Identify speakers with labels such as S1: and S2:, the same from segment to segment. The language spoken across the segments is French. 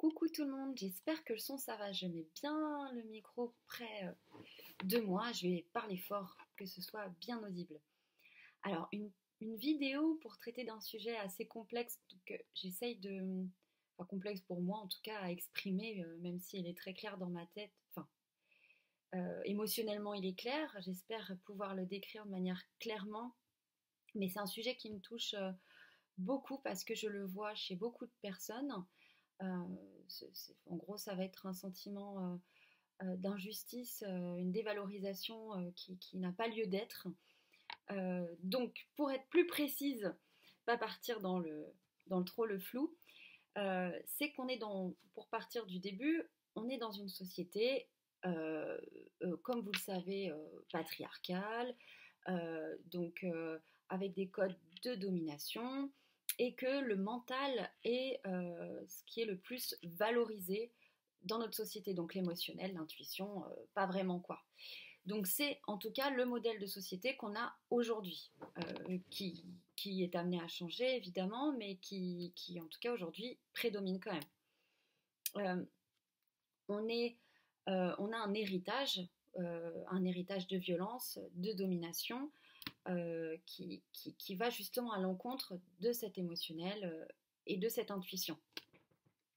S1: Coucou tout le monde, j'espère que le son ça va. Je mets bien le micro près euh, de moi. Je vais parler fort, que ce soit bien audible. Alors, une, vidéo pour traiter d'un sujet assez complexe que j'essaye de. Enfin, complexe pour moi en tout cas à exprimer, euh, même si elle est très claire dans ma tête. Enfin, euh, émotionnellement il est clair. J'espère pouvoir le décrire de manière clairement. Mais c'est un sujet qui me touche beaucoup parce que je le vois chez beaucoup de personnes. Euh, en gros, ça va être un sentiment euh, euh, d'injustice, une dévalorisation qui, n'a pas lieu d'être. donc, pour être plus précise, pas partir dans le, dans le trop le flou, c'est qu'on est dans, pour partir du début, on est dans une société, comme vous le savez, patriarcale, donc avec des codes de domination, et que le mental est euh, ce qui est le plus valorisé dans notre société, donc l'émotionnel, l'intuition, euh, pas vraiment quoi. Donc c'est en tout cas le modèle de société qu'on a aujourd'hui, euh, qui, qui, est amené à changer évidemment, mais qui, qui en tout cas aujourd'hui prédomine quand même. on, est, on a un héritage, un héritage de violence, de domination, euh, qui, qui, va justement à l'encontre de cet émotionnel euh, et de cette intuition.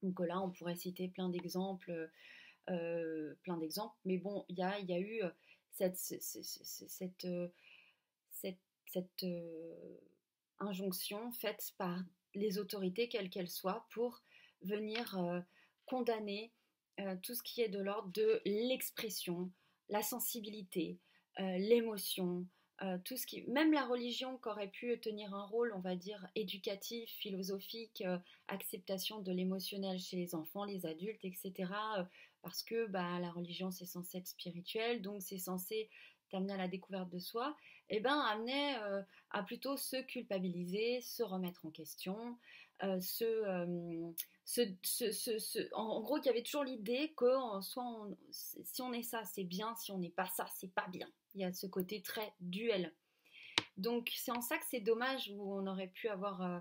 S1: Donc là, on pourrait citer plein d'exemples, euh, plein d'exemples, mais bon, il y a, y a, eu cette, cette, cette, cette injonction faite par les autorités, quelles qu'elles soient, pour venir condamner tout ce qui est de l'ordre de l'expression, la sensibilité, l'émotion, euh, tout ce qui, même la religion qui aurait pu tenir un rôle, on va dire, éducatif, philosophique, euh, acceptation de l'émotionnel chez les enfants, les adultes, etc. Euh, parce que bah, la religion, c'est censé être spirituel, donc c'est censé t'amener à la découverte de soi, et eh ben amenait à plutôt se culpabiliser, se remettre en question, se, se, en, gros, qu'il y avait toujours l'idée que soit si on est ça, c'est bien, si on n'est pas ça, c'est pas bien. Il y a ce côté très duel. Donc c'est en ça que c'est dommage où on aurait pu avoir, euh,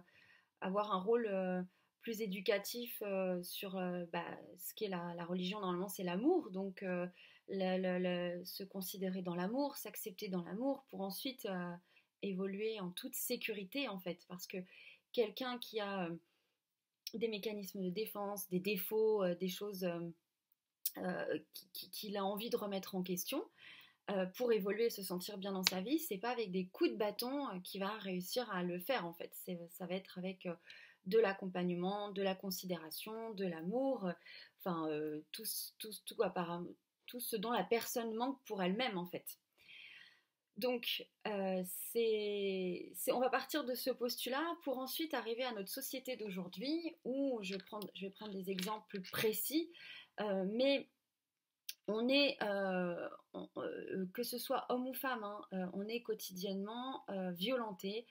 S1: avoir un rôle euh, plus éducatif euh, sur bah, ce qu'est la, religion. Normalement c'est l'amour, donc se considérer dans l'amour, s'accepter dans l'amour pour ensuite évoluer en toute sécurité en fait. Parce que quelqu'un qui a des mécanismes de défense, des défauts, des choses qu'il a envie de remettre en question, pour évoluer et se sentir bien dans sa vie, c'est pas avec des coups de bâton euh, qu'il va réussir à le faire en fait. Ça va être avec euh, de l'accompagnement, de la considération, de l'amour, enfin tout, tout, tout, tout, ce dont la personne manque pour elle-même en fait. Donc, c'est, on va partir de ce postulat pour ensuite arriver à notre société d'aujourd'hui où je, je vais prendre des exemples précis, mais on est, euh, euh, que ce soit homme ou femme, hein, euh, on est quotidiennement violenté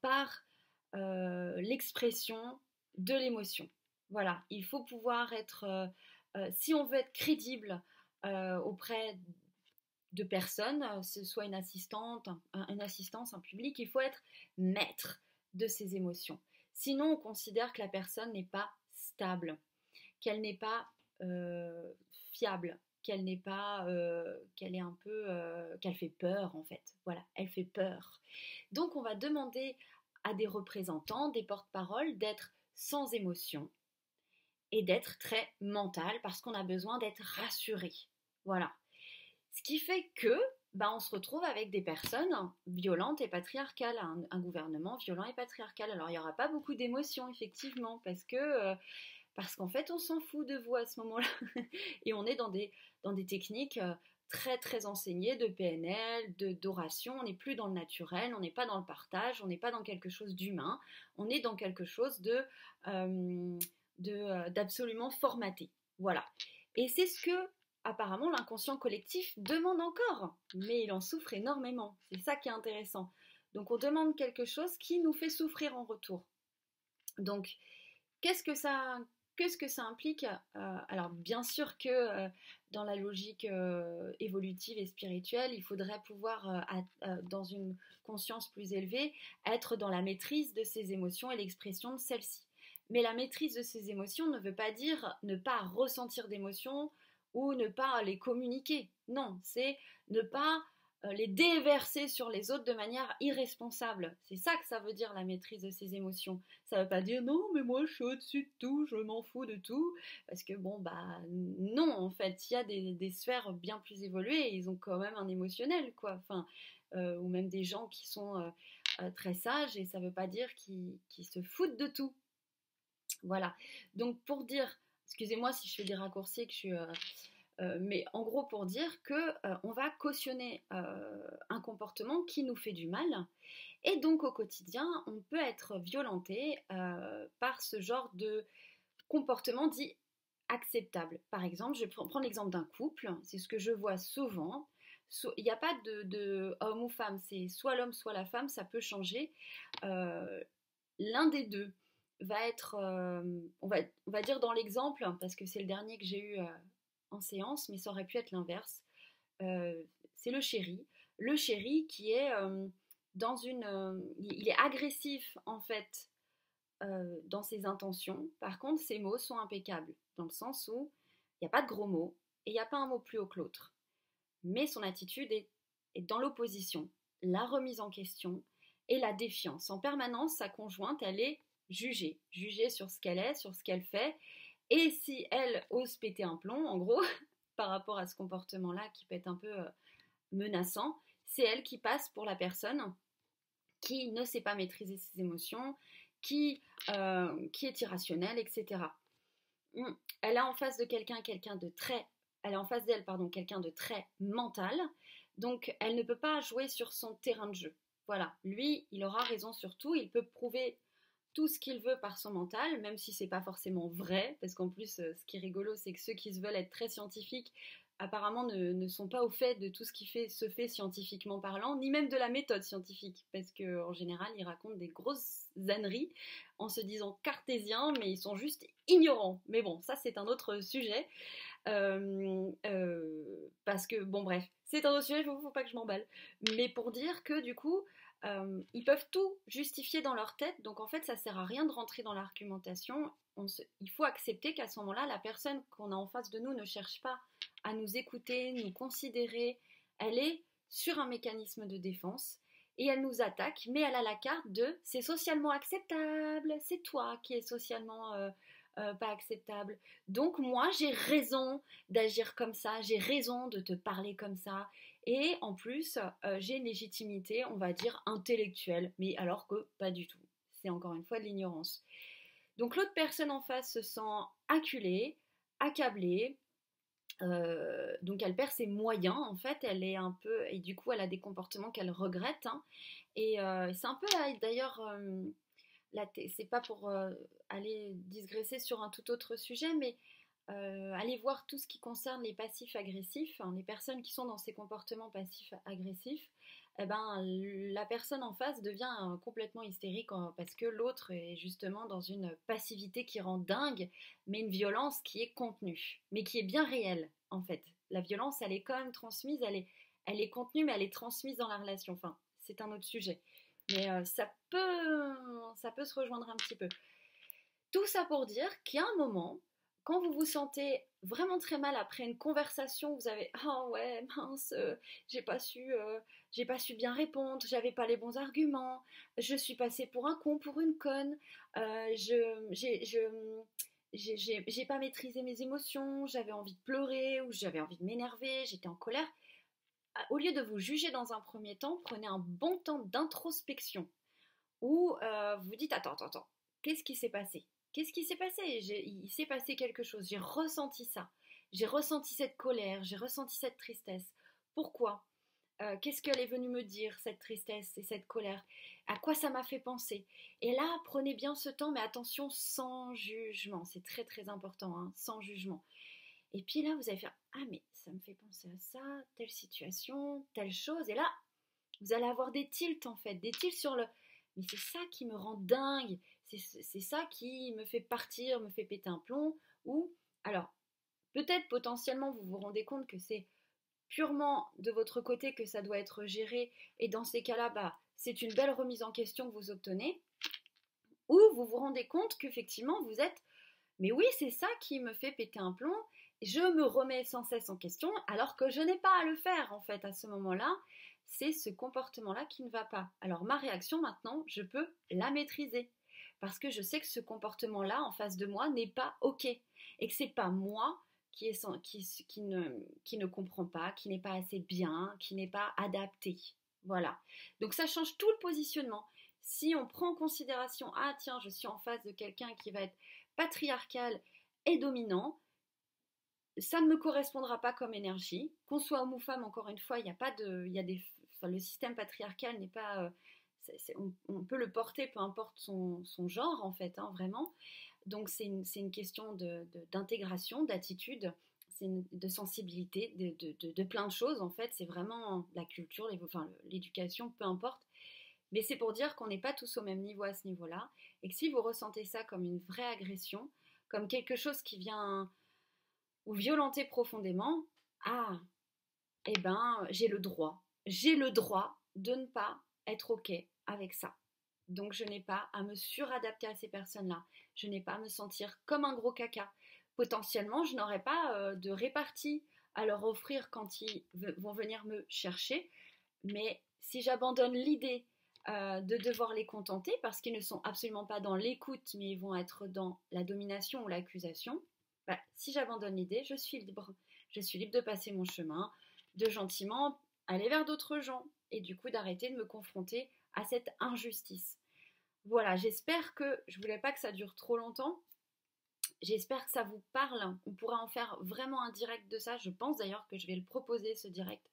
S1: par l'expression de l'émotion. Voilà, il faut pouvoir être, si on veut être crédible auprès de personnes, ce soit une assistante, une assistance, un public, il faut être maître de ses émotions. Sinon, on considère que la personne n'est pas stable, qu'elle n'est pas fiable, qu'elle n'est pas, euh, qu'elle est un peu, euh, qu'elle fait peur en fait. Voilà, elle fait peur. Donc on va demander à des représentants, des porte-paroles d'être sans émotion et d'être très mental parce qu'on a besoin d'être rassuré. Voilà. Ce qui fait que bah, on se retrouve avec des personnes violentes et patriarcales, un, gouvernement violent et patriarcal. Alors il n'y aura pas beaucoup d'émotions effectivement parce que euh, parce qu'en fait, on s'en fout de vous à ce moment-là. et on est dans des, dans des techniques euh, très très enseignées de PNL, d'oration. On n'est plus dans le naturel, on n'est pas dans le partage, on n'est pas dans quelque chose d'humain, on est dans quelque chose de euh, euh, d'absolument formaté. Voilà. Et c'est ce que apparemment l'inconscient collectif demande encore, mais il en souffre énormément. C'est ça qui est intéressant. Donc on demande quelque chose qui nous fait souffrir en retour. Donc qu'est-ce que ça Qu'est-ce que ça implique euh, Alors bien sûr que euh, dans la logique euh, évolutive et spirituelle, il faudrait pouvoir, dans une conscience plus élevée, être dans la maîtrise de ses émotions et l'expression de celles-ci. Mais la maîtrise de ses émotions ne veut pas dire ne pas ressentir d'émotions ou ne pas les communiquer. Non, c'est ne pas les déverser sur les autres de manière irresponsable. C'est ça que ça veut dire la maîtrise de ses émotions. Ça ne veut pas dire non, mais moi je suis au-dessus de tout, je m'en fous de tout. Parce que bon, bah non, en fait, il y a des, sphères bien plus évoluées, ils ont quand même un émotionnel, quoi. Enfin, euh, ou même des gens qui sont euh, très sages, et ça ne veut pas dire qu'ils se foutent de tout. Voilà. Donc pour dire, excusez-moi si je fais des raccourcis, que je suis euh, mais en gros pour dire que euh, on va cautionner euh, un comportement qui nous fait du mal et donc au quotidien on peut être violenté par ce genre de comportement dit acceptable. Par exemple, je vais prendre l'exemple d'un couple, c'est ce que je vois souvent. Il n'y a pas de, homme ou femme, c'est soit l'homme, soit la femme, ça peut changer. L'un des deux va être, on, va, on va dire dans l'exemple, parce que c'est le dernier que j'ai eu séance, mais ça aurait pu être l'inverse. Euh, c'est le chéri. Le chéri qui est euh, dans une... Euh, il est agressif en fait dans ses intentions. Par contre, ses mots sont impeccables, dans le sens où il n'y a pas de gros mots et il n'y a pas un mot plus haut que l'autre. Mais son attitude est, est dans l'opposition, la remise en question et la défiance. En permanence, sa conjointe, elle est jugée, jugée sur ce qu'elle est, sur ce qu'elle fait, et si elle ose péter un plomb, en gros, par rapport à ce comportement-là qui peut être un peu euh, menaçant, c'est elle qui passe pour la personne qui ne sait pas maîtriser ses émotions, qui, euh, est irrationnelle, etc. Hum, elle a en face de quelqu'un quelqu'un de très, elle a en face d'elle pardon quelqu'un de très mental, donc elle ne peut pas jouer sur son terrain de jeu. Voilà, lui, il aura raison sur tout, il peut prouver tout ce qu'il veut par son mental, même si c'est pas forcément vrai, parce qu'en plus, euh, ce qui est rigolo, c'est que ceux qui se veulent être très scientifiques, apparemment ne, sont pas au fait de tout ce qui se fait scientifiquement parlant, ni même de la méthode scientifique, parce qu'en général, ils racontent des grosses âneries en se disant cartésiens, mais ils sont juste ignorants. Mais bon, ça c'est un autre sujet. Euh, euh, parce que, bon bref, c'est un autre sujet, il faut, faut pas que je m'emballe. Mais pour dire que du coup, euh, ils peuvent tout justifier dans leur tête, donc en fait ça sert à rien de rentrer dans l'argumentation. Il faut accepter qu'à ce moment-là, la personne qu'on a en face de nous ne cherche pas à nous écouter, nous considérer. Elle est sur un mécanisme de défense et elle nous attaque, mais elle a la carte de c'est socialement acceptable, c'est toi qui es socialement euh, euh, pas acceptable. Donc moi j'ai raison d'agir comme ça, j'ai raison de te parler comme ça. Et en plus, euh, j'ai une légitimité, on va dire, intellectuelle, mais alors que pas du tout. C'est encore une fois de l'ignorance. Donc l'autre personne en face se sent acculée, accablée, euh, donc elle perd ses moyens en fait, elle est un peu et du coup elle a des comportements qu'elle regrette hein. et euh, c'est un peu d'ailleurs c'est pas pour aller digresser sur un tout autre sujet mais euh, allez voir tout ce qui concerne les passifs agressifs, hein, les personnes qui sont dans ces comportements passifs agressifs, eh ben, la personne en face devient euh, complètement hystérique parce que l'autre est justement dans une passivité qui rend dingue, mais une violence qui est contenue, mais qui est bien réelle en fait. La violence, elle est quand même transmise, elle est, contenue, mais elle est transmise dans la relation. Enfin, c'est un autre sujet. Mais euh, ça, peut, ça peut se rejoindre un petit peu. Tout ça pour dire a un moment quand vous vous sentez vraiment très mal après une conversation, vous avez ah ouais mince, euh, j'ai pas su, euh, j'ai pas su bien répondre, j'avais pas les bons arguments, je suis passée pour un con, pour une conne, euh, je j'ai j'ai pas maîtrisé mes émotions, j'avais envie de pleurer ou j'avais envie de m'énerver, j'étais en colère. Au lieu de vous juger dans un premier temps, prenez un bon temps d'introspection où vous vous dites attends attends attends, qu'est-ce qui s'est passé? Qu'est-ce qui s'est passé? Il s'est passé quelque chose, j'ai ressenti ça. J'ai ressenti cette colère, j'ai ressenti cette tristesse. Pourquoi? Euh, Qu'est-ce qu'elle est venue me dire, cette tristesse et cette colère? À quoi ça m'a fait penser? Et là, prenez bien ce temps, mais attention, sans jugement. C'est très très important, hein, sans jugement. Et puis là, vous allez faire Ah, mais ça me fait penser à ça, telle situation, telle chose. Et là, vous allez avoir des tilts en fait, des tilts sur le. Mais c'est ça qui me rend dingue c'est ça qui me fait partir, me fait péter un plomb. Ou, alors, peut-être potentiellement vous vous rendez compte que c'est purement de votre côté que ça doit être géré, et dans ces cas-là, bah, c'est une belle remise en question que vous obtenez. Ou vous vous rendez compte qu'effectivement vous êtes, mais oui, c'est ça qui me fait péter un plomb. Je me remets sans cesse en question alors que je n'ai pas à le faire en fait à ce moment-là. C'est ce comportement-là qui ne va pas. Alors ma réaction maintenant, je peux la maîtriser parce que je sais que ce comportement-là en face de moi n'est pas ok et que c'est pas moi qui, ne, qui comprend pas, qui n'est pas assez bien, qui n'est pas adapté. Voilà. Donc ça change tout le positionnement. Si on prend en considération, ah tiens, je suis en face de quelqu'un qui va être patriarcal et dominant, ça ne me correspondra pas comme énergie. Qu'on soit homme ou femme, encore une fois, il n'y a pas de, y a des, le système patriarcal n'est pas, euh, on, peut le porter, peu importe son, genre en fait, hein, vraiment. Donc c'est une, question d'intégration, d'attitude, de sensibilité, de, plein de choses en fait. C'est vraiment la culture, l'éducation, peu importe. Mais c'est pour dire qu'on n'est pas tous au même niveau à ce niveau-là. Et que si vous ressentez ça comme une vraie agression, comme quelque chose qui vient vous violenter profondément, ah, eh ben, j'ai le droit. J'ai le droit de ne pas être OK avec ça. Donc je n'ai pas à me suradapter à ces personnes-là. Je n'ai pas à me sentir comme un gros caca. Potentiellement, je n'aurai pas euh, de répartie à leur offrir quand ils vont venir me chercher. Mais si j'abandonne l'idée euh, de devoir les contenter parce qu'ils ne sont absolument pas dans l'écoute, mais ils vont être dans la domination ou l'accusation, bah, si j'abandonne l'idée, je suis libre. Je suis libre de passer mon chemin, de gentiment aller vers d'autres gens et du coup d'arrêter de me confronter à cette injustice. Voilà, j'espère que je voulais pas que ça dure trop longtemps. J'espère que ça vous parle. On pourra en faire vraiment un direct de ça. Je pense d'ailleurs que je vais le proposer, ce direct,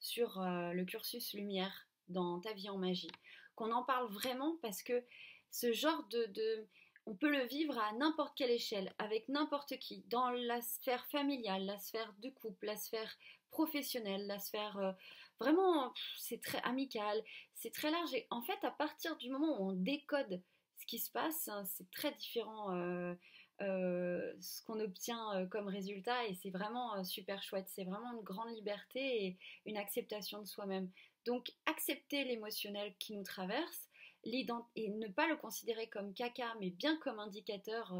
S1: sur euh, le cursus lumière dans ta vie en magie. Qu'on en parle vraiment parce que ce genre de, on peut le vivre à n'importe quelle échelle, avec n'importe qui, dans la sphère familiale, la sphère de couple, la sphère professionnelle, la sphère euh, Vraiment, c'est très amical, c'est très large. Et en fait, à partir du moment où on décode ce qui se passe, hein, c'est très différent euh, euh, ce qu'on obtient euh, comme résultat et c'est vraiment super chouette. C'est vraiment une grande liberté et une acceptation de soi-même. Donc, accepter l'émotionnel qui nous traverse et ne pas le considérer comme caca, mais bien comme indicateur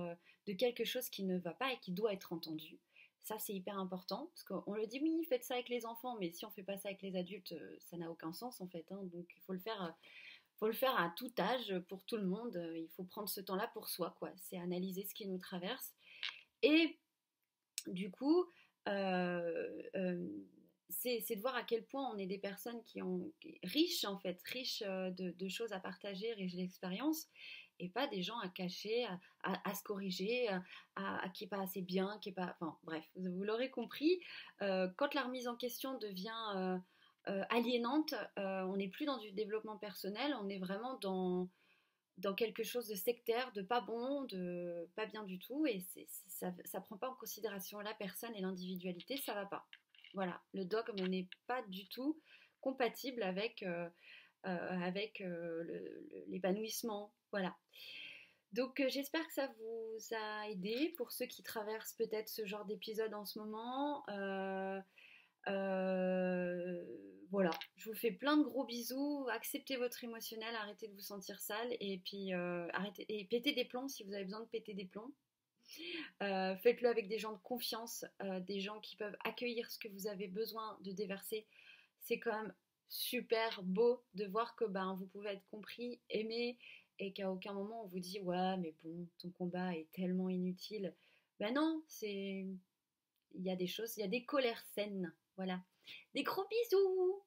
S1: de quelque chose qui ne va pas et qui doit être entendu. Ça, c'est hyper important, parce qu'on le dit, oui, faites ça avec les enfants, mais si on ne fait pas ça avec les adultes, euh, ça n'a aucun sens, en fait. Hein. donc, il faut le faire... Euh, faut le faire à tout âge, pour tout le monde. Euh, il faut prendre ce temps-là pour soi, quoi. C'est analyser ce qui nous traverse. Et du coup, c'est de voir à quel point on est des personnes qui ont riches en fait, riches de, de choses à partager, riches d'expériences, et pas des gens à cacher, à, se corriger, à, qui est pas assez bien, qui est pas. Enfin, bref, vous, l'aurez compris. Euh, quand la remise en question devient euh, euh, aliénante, on n'est plus dans du développement personnel, on est vraiment dans dans quelque chose de sectaire, de pas bon, de pas bien du tout, et ça ne prend pas en considération la personne et l'individualité, ça va pas. Voilà, le dogme n'est pas du tout compatible avec, avec l'épanouissement, voilà. Donc euh, j'espère que ça vous a aidé pour ceux qui traversent peut-être ce genre d'épisode en ce moment. Euh, euh, voilà, je vous fais plein de gros bisous. Acceptez votre émotionnel, arrêtez de vous sentir sale et puis arrêtez et pétez des plombs si vous avez besoin de péter des plombs. Faites-le avec des gens de confiance, des gens qui peuvent accueillir ce que vous avez besoin de déverser. C'est quand même super beau de voir que ben, vous pouvez être compris, aimé et qu'à aucun moment on vous dit ouais mais bon ton combat est tellement inutile. Ben non, c'est il y a des choses, il y a des colères saines, voilà. Des gros bisous